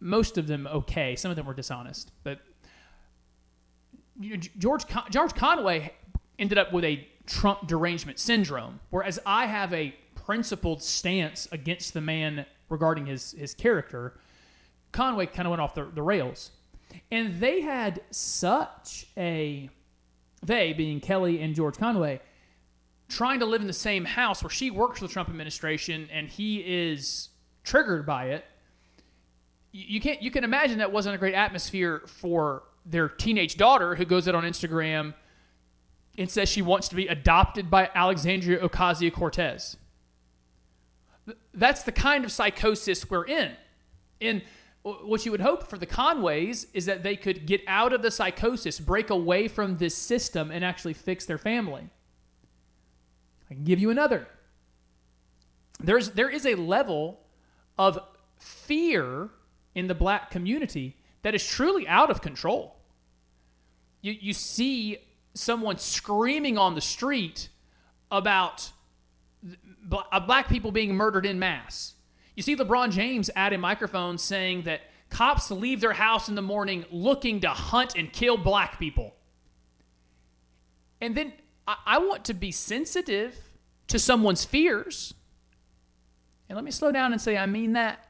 Most of them okay, some of them were dishonest, but you know, George George Conway ended up with a Trump derangement syndrome, whereas I have a principled stance against the man regarding his his character. Conway kind of went off the, the rails, and they had such a they being Kelly and George Conway trying to live in the same house where she works for the Trump administration and he is triggered by it. You can't you can imagine that wasn't a great atmosphere for their teenage daughter who goes out on Instagram and says she wants to be adopted by Alexandria Ocasio Cortez. That's the kind of psychosis we're in. And what you would hope for the Conways is that they could get out of the psychosis, break away from this system, and actually fix their family. I can give you another. There's there is a level of fear in the black community that is truly out of control. You you see someone screaming on the street about uh, black people being murdered in mass. You see LeBron James at a microphone saying that cops leave their house in the morning looking to hunt and kill black people. And then I, I want to be sensitive to someone's fears. And let me slow down and say, I mean that.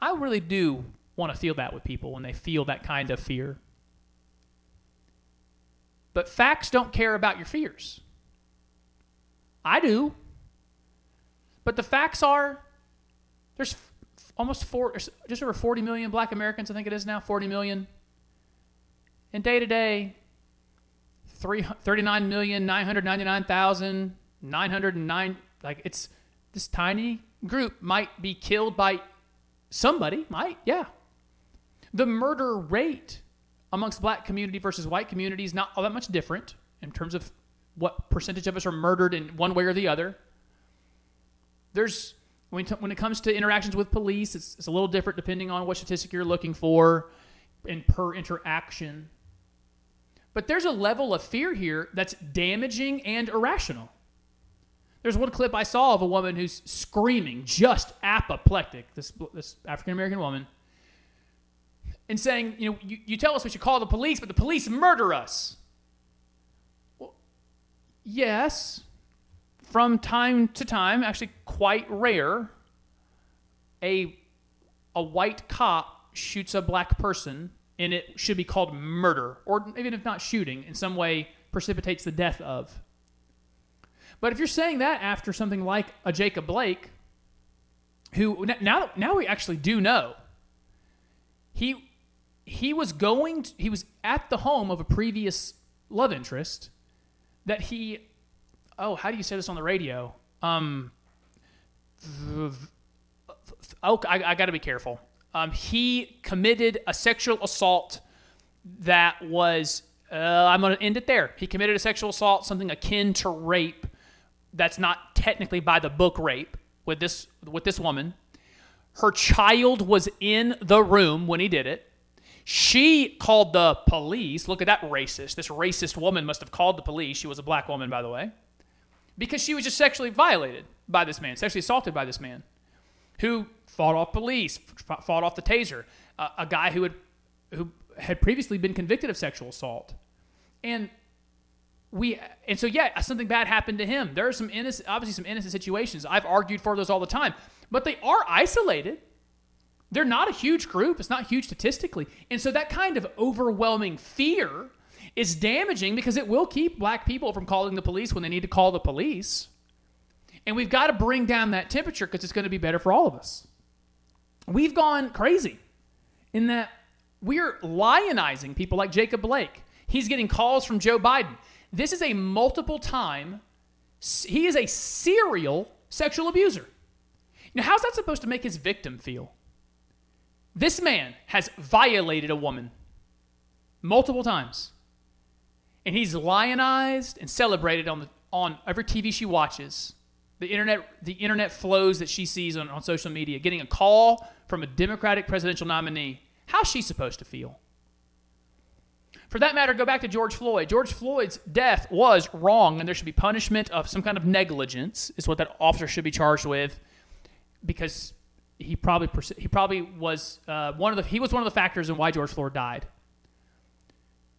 I really do want to feel that with people when they feel that kind of fear. But facts don't care about your fears. I do. But the facts are there's almost four, just over 40 million black Americans, I think it is now, 40 million. And day to day, 39,999,909, like it's this tiny group might be killed by Somebody might, yeah. The murder rate amongst black community versus white community is not all that much different in terms of what percentage of us are murdered in one way or the other. There's when, t- when it comes to interactions with police, it's, it's a little different depending on what statistic you're looking for and per interaction. But there's a level of fear here that's damaging and irrational. There's one clip I saw of a woman who's screaming, just apoplectic, this, this African American woman, and saying, you know, you, you tell us we should call the police, but the police murder us. Well, yes, from time to time, actually quite rare, a, a white cop shoots a black person, and it should be called murder, or even if not shooting, in some way precipitates the death of. But if you're saying that after something like a Jacob Blake, who now now we actually do know, he he was going to, he was at the home of a previous love interest that he oh how do you say this on the radio um oh I, I got to be careful um he committed a sexual assault that was uh, I'm going to end it there. He committed a sexual assault, something akin to rape. That's not technically by the book rape with this with this woman. Her child was in the room when he did it. She called the police. Look at that racist. This racist woman must have called the police. She was a black woman, by the way, because she was just sexually violated by this man, sexually assaulted by this man, who fought off police, fought off the taser. Uh, a guy who had who had previously been convicted of sexual assault, and we and so yeah, something bad happened to him. There are some innocent, obviously some innocent situations. I've argued for those all the time, but they are isolated. They're not a huge group. It's not huge statistically, and so that kind of overwhelming fear is damaging because it will keep black people from calling the police when they need to call the police. And we've got to bring down that temperature because it's going to be better for all of us. We've gone crazy in that we're lionizing people like Jacob Blake. He's getting calls from Joe Biden. This is a multiple time, he is a serial sexual abuser. Now, how's that supposed to make his victim feel? This man has violated a woman multiple times. And he's lionized and celebrated on, the, on every TV she watches. The internet, the internet flows that she sees on, on social media, getting a call from a Democratic presidential nominee. How's she supposed to feel? For that matter, go back to George Floyd. George Floyd's death was wrong, and there should be punishment of some kind of negligence, is what that officer should be charged with, because he probably he probably was uh, one of the he was one of the factors in why George Floyd died.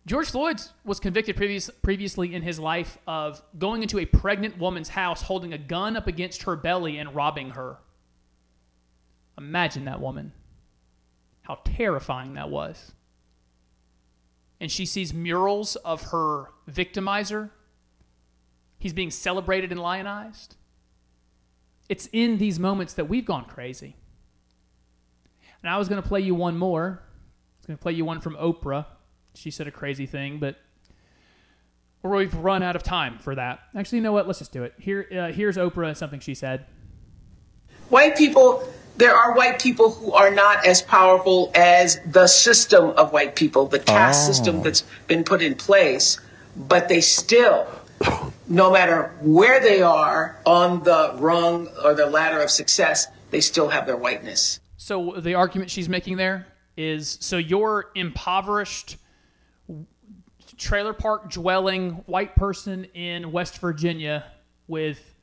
George Floyd was convicted previous, previously in his life of going into a pregnant woman's house, holding a gun up against her belly, and robbing her. Imagine that woman. How terrifying that was. And she sees murals of her victimizer. He's being celebrated and lionized. It's in these moments that we've gone crazy. And I was going to play you one more. I was going to play you one from Oprah. She said a crazy thing, but or we've run out of time for that. Actually, you know what? Let's just do it. Here, uh, here's Oprah and something she said. White people, there are white people who are not as powerful as the system of white people, the caste system that's been put in place, but they still, no matter where they are on the rung or the ladder of success, they still have their whiteness. So the argument she's making there is so you're impoverished trailer park dwelling white person in West Virginia with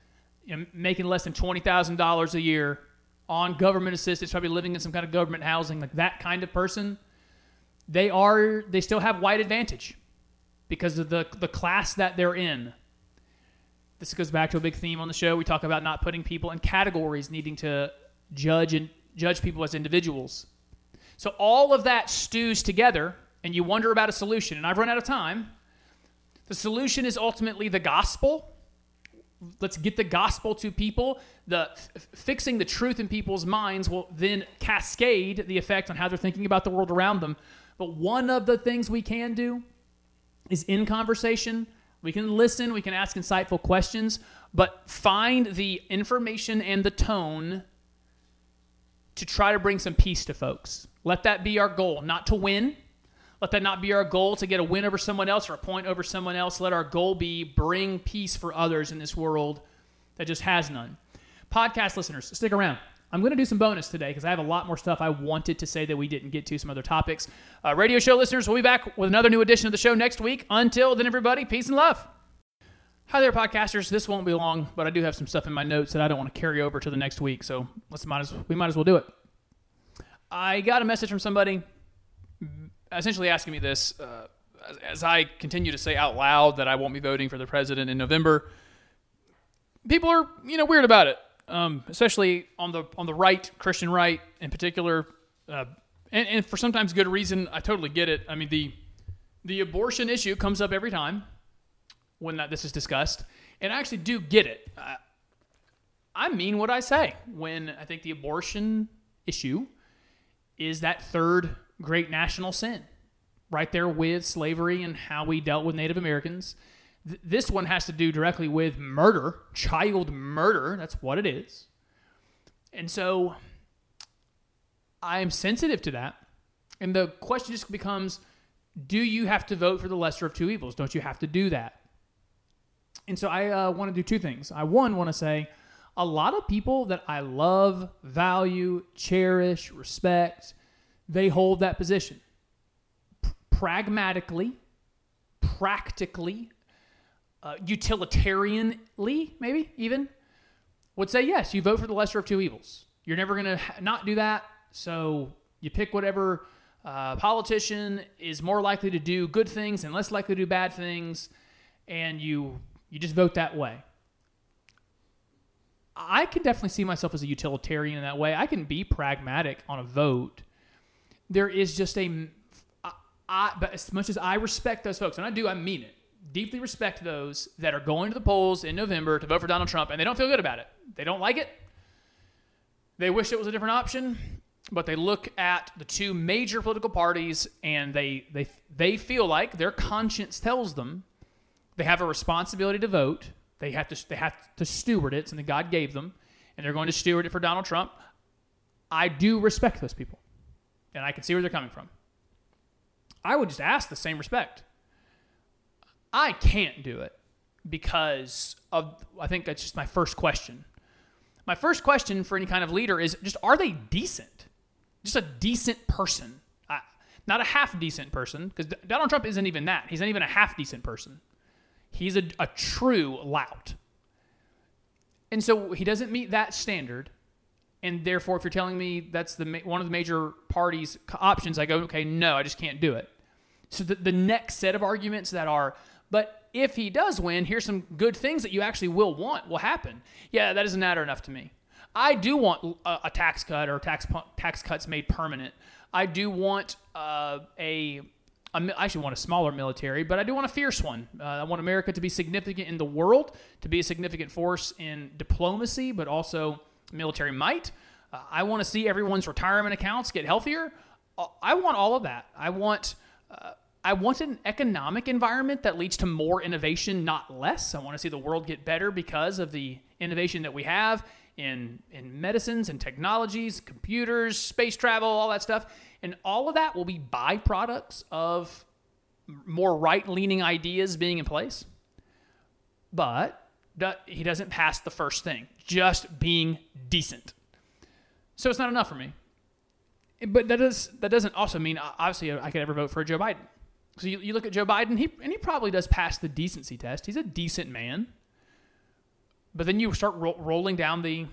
you know, making less than twenty thousand dollars a year on government assistance, probably living in some kind of government housing, like that kind of person. They are they still have white advantage because of the the class that they're in. This goes back to a big theme on the show. We talk about not putting people in categories, needing to judge and judge people as individuals. So all of that stews together, and you wonder about a solution. And I've run out of time. The solution is ultimately the gospel. Let's get the gospel to people. The f- fixing the truth in people's minds will then cascade the effect on how they're thinking about the world around them. But one of the things we can do is in conversation. We can listen, we can ask insightful questions, but find the information and the tone to try to bring some peace to folks. Let that be our goal, not to win. Let that not be our goal to get a win over someone else or a point over someone else. Let our goal be bring peace for others in this world that just has none. Podcast listeners, stick around. I'm going to do some bonus today because I have a lot more stuff I wanted to say that we didn't get to, some other topics. Uh, radio show listeners, we'll be back with another new edition of the show next week. Until then, everybody, peace and love. Hi there, podcasters. This won't be long, but I do have some stuff in my notes that I don't want to carry over to the next week, so let's might as we might as well do it. I got a message from somebody essentially asking me this uh, as, as I continue to say out loud that I won't be voting for the president in November. People are you know weird about it, um, especially on the on the right, Christian right in particular, uh, and, and for sometimes good reason. I totally get it. I mean the the abortion issue comes up every time when that, this is discussed, and I actually do get it. I, I mean what I say when I think the abortion issue is that third great national sin, right there with slavery and how we dealt with Native Americans. Th- this one has to do directly with murder, child murder. That's what it is. And so I am sensitive to that. And the question just becomes do you have to vote for the lesser of two evils? Don't you have to do that? And so I uh, want to do two things. I, one, want to say a lot of people that I love, value, cherish, respect, they hold that position. P- pragmatically, practically, uh, utilitarianly, maybe even, would say yes, you vote for the lesser of two evils. You're never going to ha- not do that. So you pick whatever uh, politician is more likely to do good things and less likely to do bad things, and you you just vote that way. I can definitely see myself as a utilitarian in that way. I can be pragmatic on a vote. There is just a, I, I, but as much as I respect those folks, and I do, I mean it, deeply respect those that are going to the polls in November to vote for Donald Trump and they don't feel good about it. They don't like it. They wish it was a different option, but they look at the two major political parties and they they they feel like their conscience tells them they have a responsibility to vote. They have to they have to steward it, something God gave them, and they're going to steward it for Donald Trump. I do respect those people, and I can see where they're coming from. I would just ask the same respect. I can't do it because of I think that's just my first question. My first question for any kind of leader is just are they decent? Just a decent person. I, not a half decent person because Donald Trump isn't even that. He's not even a half decent person. He's a, a true lout. And so he doesn't meet that standard. And therefore, if you're telling me that's the one of the major parties' options, I go, okay, no, I just can't do it. So the, the next set of arguments that are, but if he does win, here's some good things that you actually will want will happen. Yeah, that doesn't matter enough to me. I do want a, a tax cut or tax tax cuts made permanent. I do want uh, actually want a smaller military, but I do want a fierce one. Uh, I want America to be significant in the world, to be a significant force in diplomacy, but also military might. Uh, I want to see everyone's retirement accounts get healthier. Uh, I want all of that. I want. Uh, I want an economic environment that leads to more innovation, not less. I want to see the world get better because of the innovation that we have in in medicines and technologies, computers, space travel, all that stuff. And all of that will be byproducts of more right-leaning ideas being in place. But he doesn't pass the first thing, just being decent. So it's not enough for me. But that does that doesn't also mean obviously I could ever vote for Joe Biden. So you, you look at Joe Biden, he and he probably does pass the decency test. He's a decent man. But then you start ro- rolling down the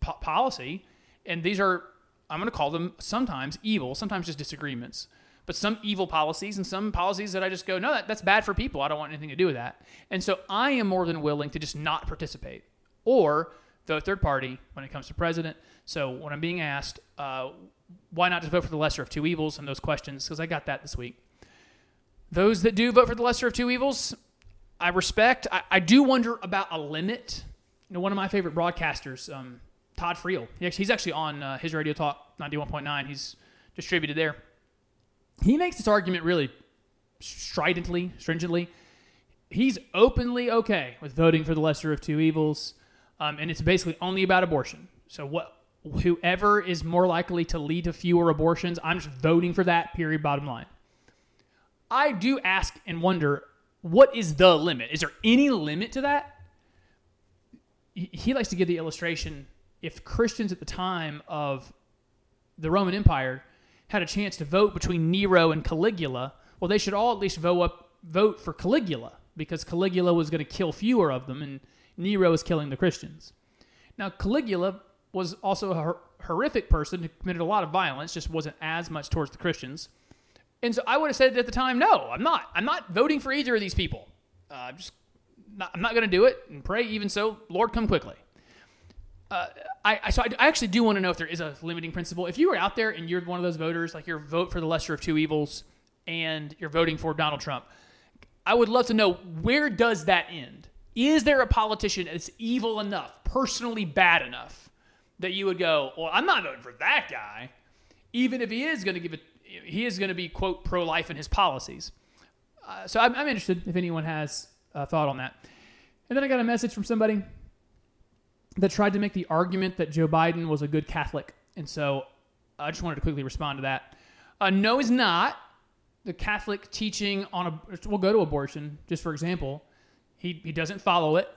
po- policy, and these are I'm going to call them sometimes evil, sometimes just disagreements, but some evil policies and some policies that I just go, no, that, that's bad for people. I don't want anything to do with that. And so I am more than willing to just not participate or the third party when it comes to president. So when I'm being asked, uh, why not just vote for the lesser of two evils and those questions, because I got that this week. Those that do vote for the lesser of two evils, I respect. I, I do wonder about a limit. You know, one of my favorite broadcasters, um, Todd Friel. He actually, he's actually on uh, his radio talk 91.9. He's distributed there. He makes this argument really stridently, stringently. He's openly okay with voting for the lesser of two evils, um, and it's basically only about abortion. So what whoever is more likely to lead to fewer abortions, I'm just voting for that, period, bottom line. I do ask and wonder what is the limit? Is there any limit to that? He- He likes to give the illustration if Christians at the time of the Roman Empire had a chance to vote between Nero and Caligula, well, they should all at least vote up, vote for Caligula because Caligula was going to kill fewer of them, and Nero was killing the Christians. Now, Caligula was also a hor- horrific person who committed a lot of violence, just wasn't as much towards the Christians. And so I would have said at the time, no, I'm not. I'm not voting for either of these people. Uh, I'm just not, I'm not going to do it. And pray, even so, Lord, come quickly. I, so I, I actually do want to know if there is a limiting principle. If you were out there and you're one of those voters, like you're vote for the lesser of two evils, and you're voting for Donald Trump, I would love to know where does that end? Is there a politician that's evil enough, personally bad enough, that you would go, well, I'm not voting for that guy, even if he is going to give it, he is going to be quote pro life in his policies. Uh, so I'm, I'm interested if anyone has a thought on that. And then I got a message from somebody that tried to make the argument that Joe Biden was a good Catholic. And so I just wanted to quickly respond to that. Uh, no, he's not. The Catholic teaching on a, we'll go to abortion, just for example. He, he doesn't follow it.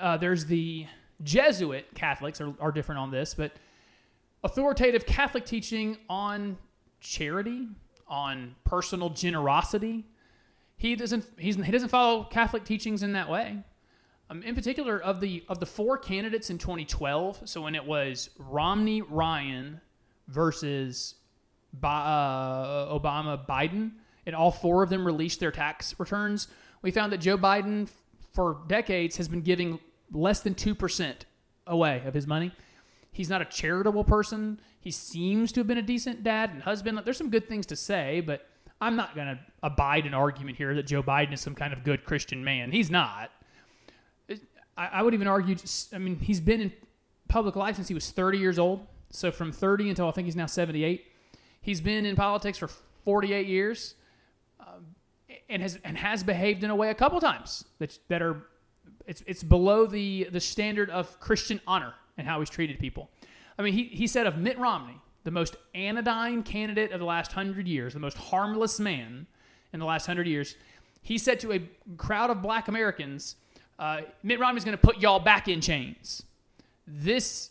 Uh, there's the Jesuit Catholics are, are different on this, but authoritative Catholic teaching on charity, on personal generosity. He doesn't he's, he doesn't follow Catholic teachings in that way. Um, in particular, of the of the four candidates in 2012, so when it was Romney Ryan versus Bi- uh, Obama Biden, and all four of them released their tax returns, we found that Joe Biden, for decades, has been giving less than two percent away of his money. He's not a charitable person. He seems to have been a decent dad and husband. There's some good things to say, but I'm not going to abide an argument here that Joe Biden is some kind of good Christian man. He's not. I, I would even argue. Just, I mean, he's been in public life since he was 30 years old. So from 30 until I think he's now 78, he's been in politics for 48 years, um, and has and has behaved in a way a couple times that that are it's it's below the the standard of Christian honor and how he's treated people. I mean, he he said of Mitt Romney, the most anodyne candidate of the last hundred years, the most harmless man in the last hundred years. He said to a crowd of Black Americans, uh, "Mitt Romney's going to put y'all back in chains." This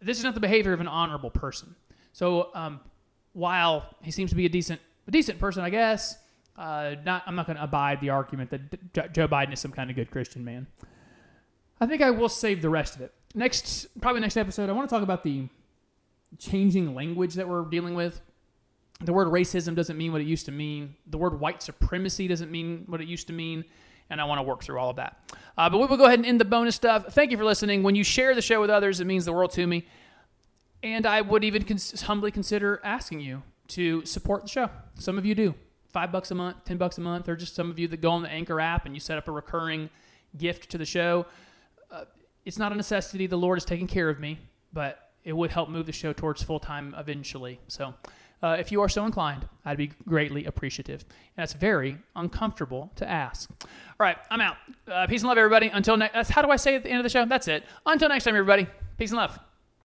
this is not the behavior of an honorable person. So um, while he seems to be a decent a decent person, I guess, uh, not I'm not going to abide the argument that D- Joe Biden is some kind of good Christian man. I think I will save the rest of it. Next, probably next episode, I want to talk about the changing language that we're dealing with. The word racism doesn't mean what it used to mean. The word white supremacy doesn't mean what it used to mean. And I want to work through all of that. Uh, but we will go ahead and end the bonus stuff. Thank you for listening. When you share the show with others, it means the world to me. And I would even cons- humbly consider asking you to support the show. Some of you do. Five bucks a month, ten bucks a month, or just some of you that go on the Anchor app and you set up a recurring gift to the show. Uh, it's not a necessity. The Lord is taking care of me, but it would help move the show towards full time eventually. So uh, if you are so inclined, I'd be greatly appreciative. And that's very uncomfortable to ask. All right, I'm out. Uh, peace and love, everybody. Until next, that's how do I say at the end of the show? That's it. Until next time, everybody. Peace and love.